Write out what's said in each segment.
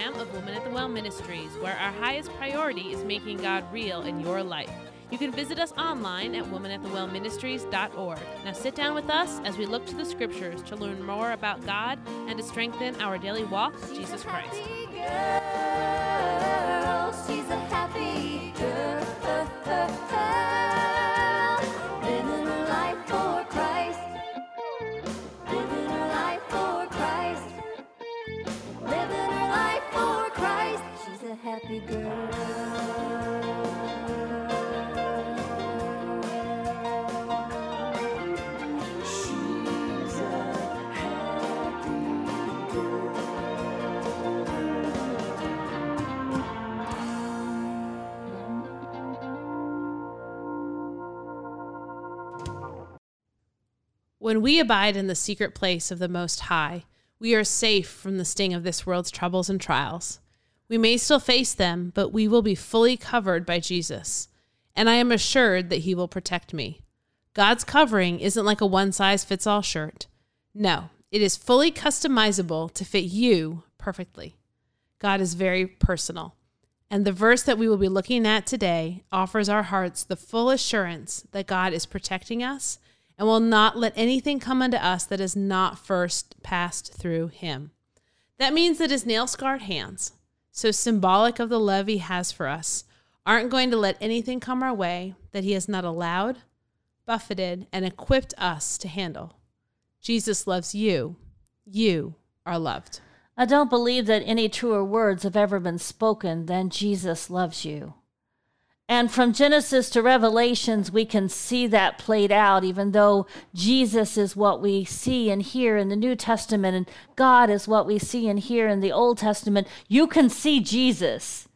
program of Women at the Well Ministries, where our highest priority is making God real in your life. You can visit us online at womanatthewellministries.org. Now sit down with us as we look to the scriptures to learn more about God and to strengthen our daily walk with Jesus Christ. When we abide in the secret place of the Most High, we are safe from the sting of this world's troubles and trials. We may still face them, but we will be fully covered by Jesus, and I am assured that He will protect me. God's covering isn't like a one size fits all shirt. No, it is fully customizable to fit you perfectly. God is very personal. And the verse that we will be looking at today offers our hearts the full assurance that God is protecting us and will not let anything come unto us that is not first passed through him. That means that his nail scarred hands, so symbolic of the love he has for us, aren't going to let anything come our way that he has not allowed, buffeted, and equipped us to handle. Jesus loves you. You are loved. I don't believe that any truer words have ever been spoken than Jesus loves you. And from Genesis to Revelations, we can see that played out, even though Jesus is what we see and hear in the New Testament, and God is what we see and hear in the Old Testament. You can see Jesus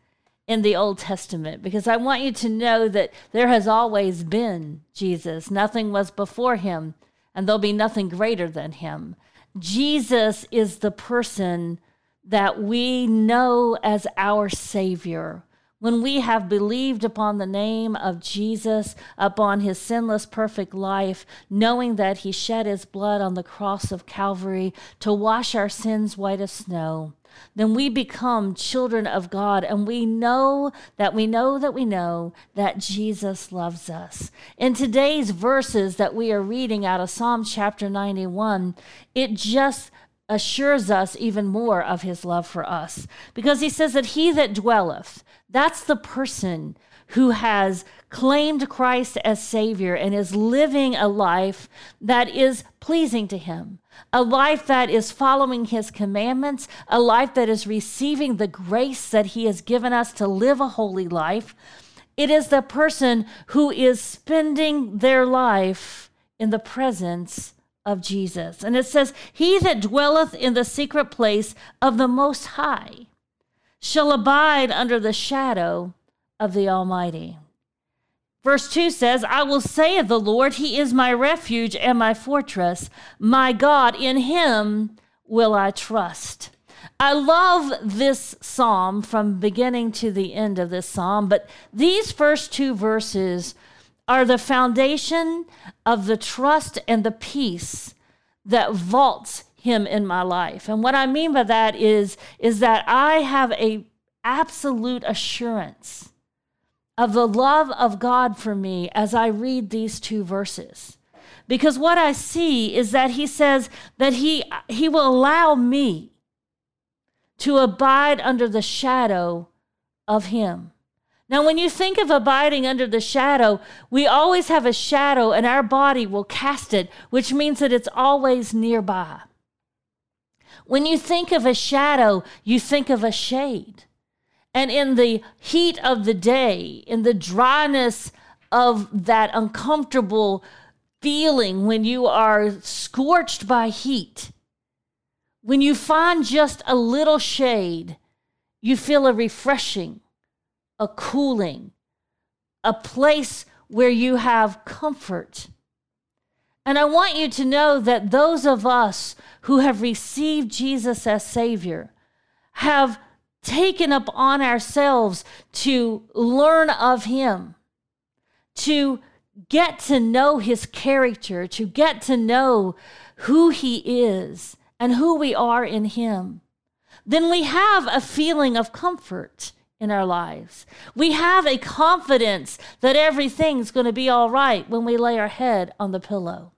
in the Old Testament because I want you to know that there has always been Jesus. Nothing was before him, and there'll be nothing greater than him. Jesus is the person that we know as our Savior. When we have believed upon the name of Jesus, upon his sinless, perfect life, knowing that he shed his blood on the cross of Calvary to wash our sins white as snow, then we become children of God and we know that we know that we know that Jesus loves us. In today's verses that we are reading out of Psalm chapter 91, it just assures us even more of his love for us because he says that he that dwelleth, that's the person who has claimed Christ as Savior and is living a life that is pleasing to Him, a life that is following His commandments, a life that is receiving the grace that He has given us to live a holy life. It is the person who is spending their life in the presence of Jesus. And it says, He that dwelleth in the secret place of the Most High shall abide under the shadow of the Almighty. Verse 2 says, I will say of the Lord, He is my refuge and my fortress, my God, in Him will I trust. I love this psalm from beginning to the end of this psalm, but these first two verses are the foundation of the trust and the peace that vaults him in my life. And what I mean by that is is that I have a absolute assurance of the love of God for me as I read these two verses. Because what I see is that he says that he he will allow me to abide under the shadow of him. Now, when you think of abiding under the shadow, we always have a shadow and our body will cast it, which means that it's always nearby. When you think of a shadow, you think of a shade. And in the heat of the day, in the dryness of that uncomfortable feeling when you are scorched by heat, when you find just a little shade, you feel a refreshing, a cooling, a place where you have comfort. And I want you to know that those of us who have received Jesus as Savior have taken up on ourselves to learn of Him, to get to know His character, to get to know who He is and who we are in Him. then we have a feeling of comfort in our lives. We have a confidence that everything's going to be all right when we lay our head on the pillow.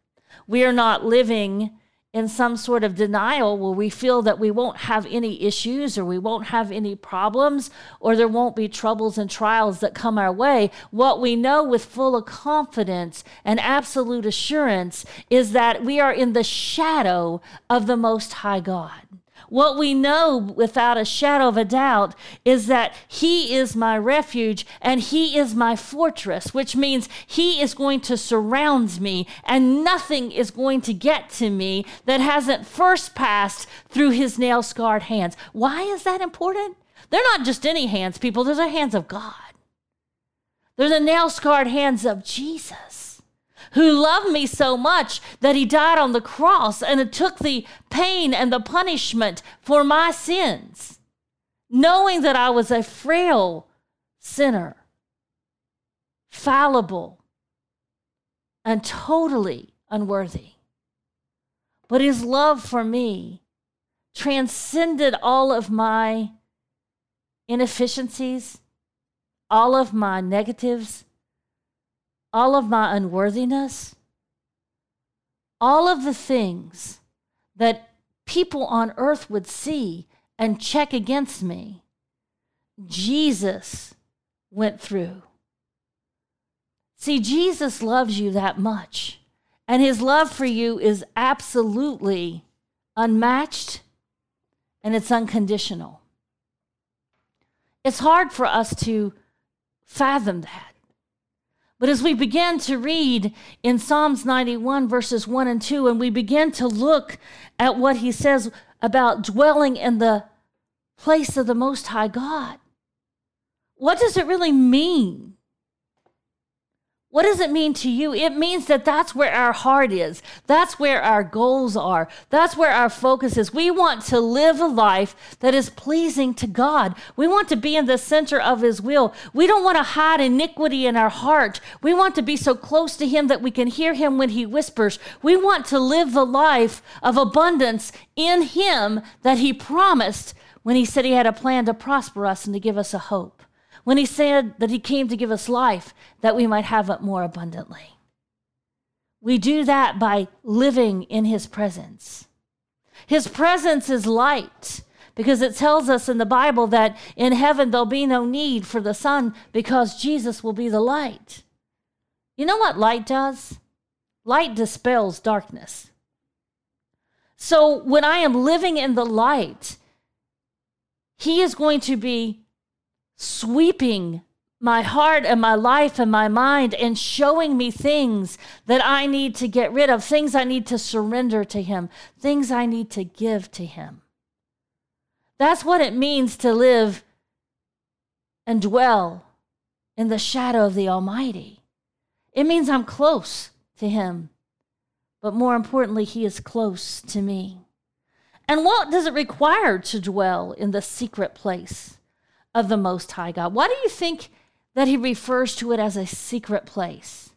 We are not living in some sort of denial where we feel that we won't have any issues or we won't have any problems or there won't be troubles and trials that come our way. What we know with full of confidence and absolute assurance is that we are in the shadow of the Most High God. What we know without a shadow of a doubt is that He is my refuge and He is my fortress, which means He is going to surround me and nothing is going to get to me that hasn't first passed through His nail scarred hands. Why is that important? They're not just any hands, people, they're the hands of God. They're the nail scarred hands of Jesus who loved me so much that he died on the cross and it took the pain and the punishment for my sins, knowing that I was a frail sinner, fallible, and totally unworthy. But his love for me transcended all of my inefficiencies, all of my negatives, all of my unworthiness, all of the things that people on earth would see and check against me, Jesus went through. See, Jesus loves you that much, and his love for you is absolutely unmatched and it's unconditional. It's hard for us to fathom that. But as we begin to read in Psalms 91, verses 1 and 2, and we begin to look at what he says about dwelling in the place of the Most High God, what does it really mean? What does it mean to you? It means that that's where our heart is. That's where our goals are. That's where our focus is. We want to live a life that is pleasing to God. We want to be in the center of His will. We don't want to hide iniquity in our heart. We want to be so close to Him that we can hear Him when He whispers. We want to live the life of abundance in Him that He promised when He said He had a plan to prosper us and to give us a hope when he said that he came to give us life that we might have it more abundantly. We do that by living in his presence. His presence is light because it tells us in the Bible that in heaven there'll be no need for the sun because Jesus will be the light. You know what light does? Light dispels darkness. So when I am living in the light, he is going to be sweeping my heart and my life and my mind and showing me things that I need to get rid of, things I need to surrender to Him, things I need to give to Him. That's what it means to live and dwell in the shadow of the Almighty. It means I'm close to Him, but more importantly, He is close to me. And what does it require to dwell in the secret place? Of the Most High God. Why do you think that he refers to it as a secret place?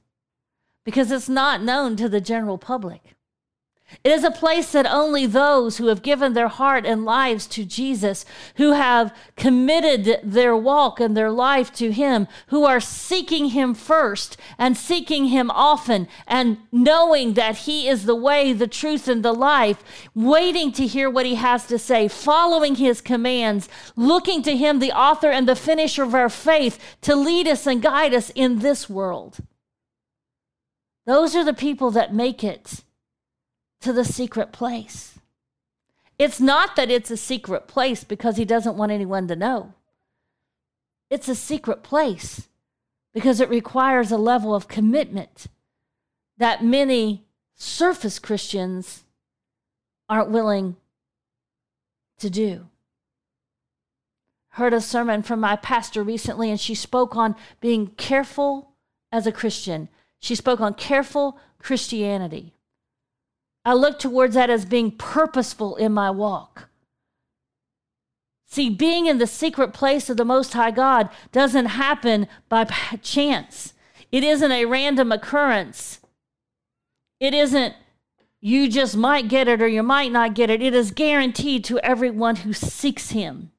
Because it's not known to the general public. It is a place that only those who have given their heart and lives to Jesus, who have committed their walk and their life to Him, who are seeking Him first and seeking Him often and knowing that He is the way, the truth, and the life, waiting to hear what He has to say, following His commands, looking to Him, the author and the finisher of our faith, to lead us and guide us in this world. Those are the people that make it to the secret place. It's not that it's a secret place because he doesn't want anyone to know. It's a secret place because it requires a level of commitment that many surface Christians aren't willing to do. Heard a sermon from my pastor recently, and she spoke on being careful as a Christian. She spoke on careful Christianity. I look towards that as being purposeful in my walk. See, being in the secret place of the Most High God doesn't happen by chance. It isn't a random occurrence. It isn't you just might get it or you might not get it. It is guaranteed to everyone who seeks him.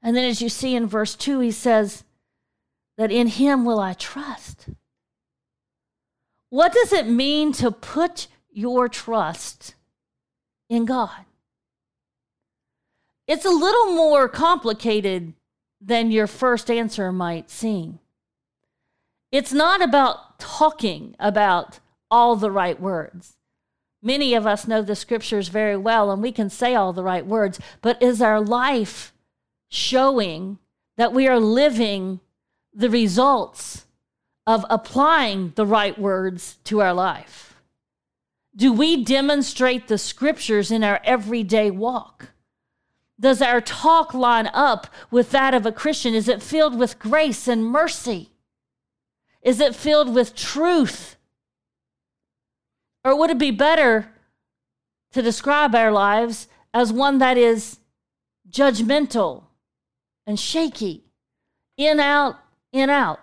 And then, as you see in verse 2, he says that in him will I trust. What does it mean to put your trust in God? It's a little more complicated than your first answer might seem. It's not about talking about all the right words. Many of us know the scriptures very well and we can say all the right words, but is our life showing that we are living the results of applying the right words to our life? Do we demonstrate the scriptures in our everyday walk? Does our talk line up with that of a Christian? Is it filled with grace and mercy? Is it filled with truth? Or would it be better to describe our lives as one that is judgmental and shaky, in, out, in, out?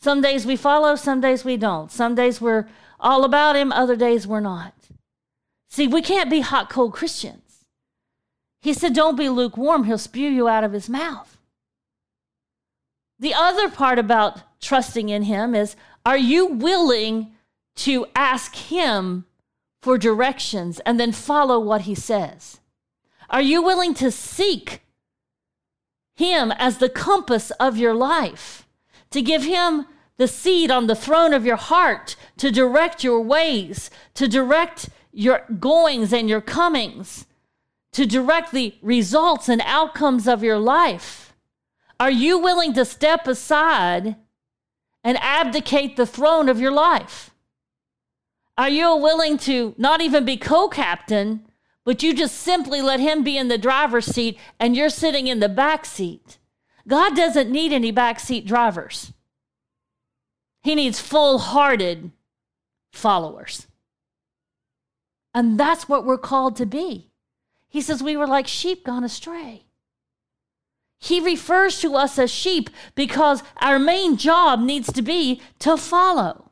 Some days we follow, some days we don't. Some days we're all about Him, other days we're not. See, we can't be hot, cold Christians. He said, Don't be lukewarm, he'll spew you out of his mouth. The other part about trusting in him is are you willing to ask him for directions and then follow what he says? Are you willing to seek him as the compass of your life, to give him the seat on the throne of your heart, to direct your ways, to direct your goings and your comings? to direct the results and outcomes of your life? Are you willing to step aside and abdicate the throne of your life? Are you willing to not even be co captain, but you just simply let him be in the driver's seat and you're sitting in the back seat? God doesn't need any backseat drivers. He needs full hearted followers. And that's what we're called to be. He says we were like sheep gone astray. He refers to us as sheep because our main job needs to be to follow.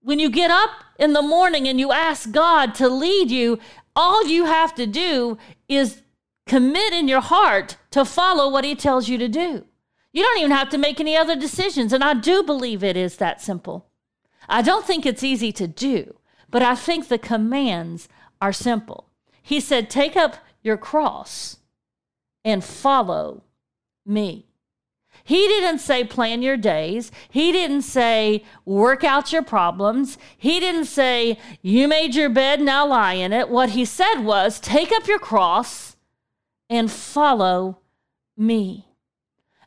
When you get up in the morning and you ask God to lead you, all you have to do is commit in your heart to follow what He tells you to do. You don't even have to make any other decisions. And I do believe it is that simple. I don't think it's easy to do, but I think the commands are simple. He said, Take up your cross and follow me. He didn't say plan your days. He didn't say work out your problems. He didn't say you made your bed, now lie in it. What he said was take up your cross and follow me.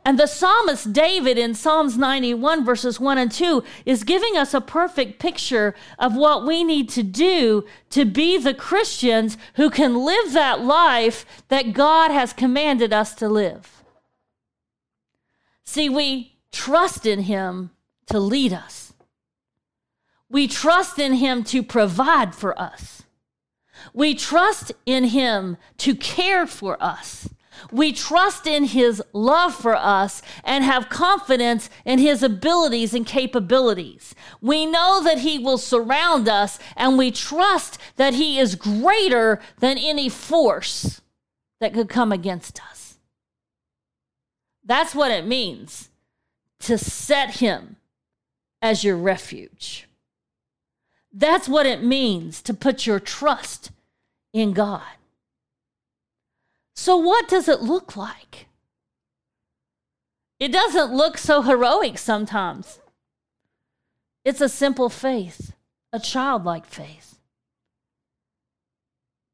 And the psalmist David in Psalms 91, verses 1 and 2, is giving us a perfect picture of what we need to do to be the Christians who can live that life that God has commanded us to live. See, we trust in Him to lead us, we trust in Him to provide for us, we trust in Him to care for us. We trust in his love for us and have confidence in his abilities and capabilities. We know that he will surround us and we trust that he is greater than any force that could come against us. That's what it means to set him as your refuge. That's what it means to put your trust in God. So, what does it look like? It doesn't look so heroic sometimes. It's a simple faith, a childlike faith,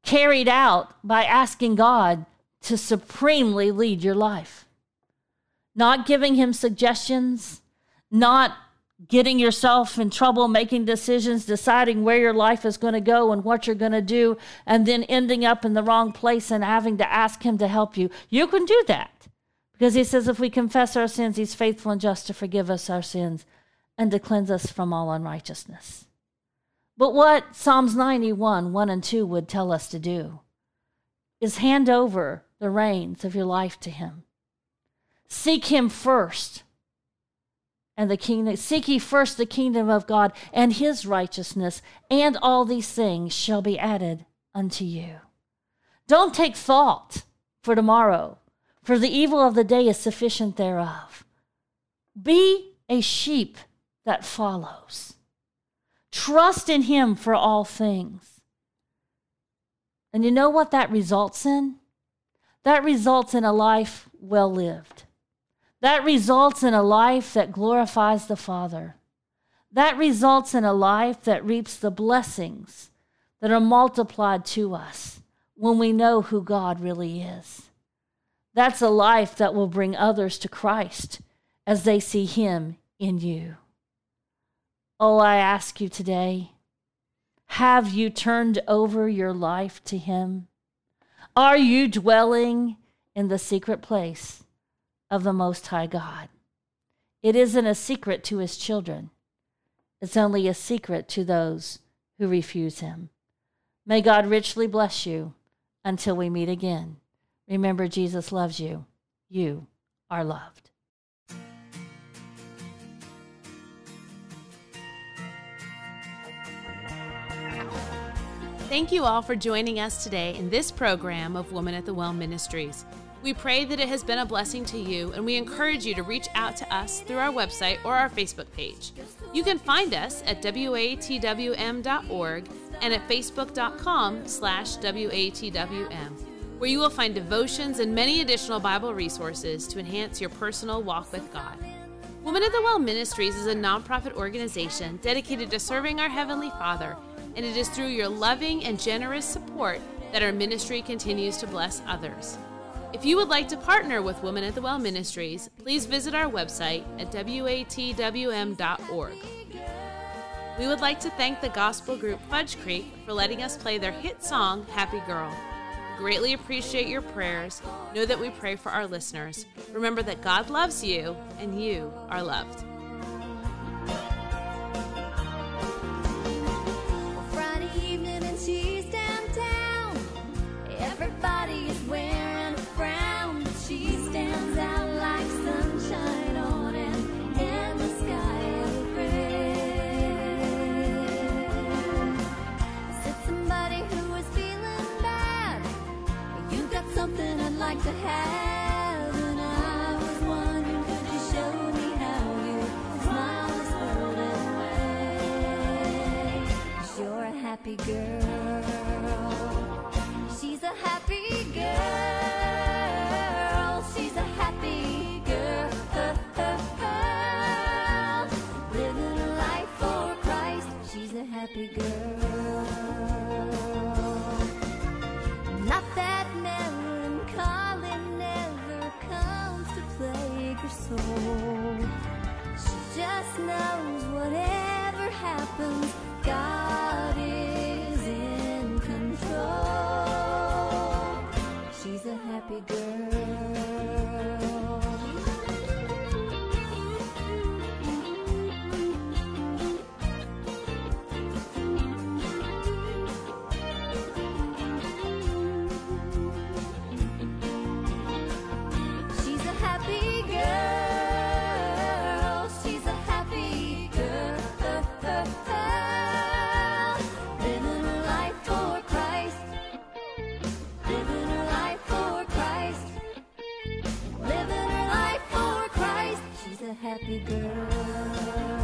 carried out by asking God to supremely lead your life, not giving Him suggestions, not getting yourself in trouble making decisions, deciding where your life is going to go and what you're going to do, and then ending up in the wrong place and having to ask Him to help you. You can do that because He says if we confess our sins, He's faithful and just to forgive us our sins and to cleanse us from all unrighteousness. But what Psalms 91, 1 and 2 would tell us to do is hand over the reins of your life to Him. Seek Him first and the kingdom. Seek ye first the kingdom of God and his righteousness, and all these things shall be added unto you. Don't take thought for tomorrow, for the evil of the day is sufficient thereof. Be a sheep that follows. Trust in him for all things. And you know what that results in? That results in a life well lived. That results in a life that glorifies the Father. That results in a life that reaps the blessings that are multiplied to us when we know who God really is. That's a life that will bring others to Christ as they see Him in you. Oh, I ask you today have you turned over your life to Him? Are you dwelling in the secret place of the Most High God? It isn't a secret to His children, it's only a secret to those who refuse Him. May God richly bless you until we meet again. Remember, Jesus loves you. You are loved. Thank you all for joining us today in this program of Woman at the Well Ministries. We pray that it has been a blessing to you, and we encourage you to reach out to us through our website or our Facebook page. You can find us at watwm.org and at facebook.com slash watwm, where you will find devotions and many additional Bible resources to enhance your personal walk with God. Woman of the Well Ministries is a nonprofit organization dedicated to serving our Heavenly Father, and it is through your loving and generous support that our ministry continues to bless others. If you would like to partner with Women at the Well Ministries, please visit our website at watwm.org. We would like to thank the gospel group Fudge Creek for letting us play their hit song, Happy Girl. Greatly appreciate your prayers. Know that we pray for our listeners. Remember that God loves you and you are loved. To have, happy girl.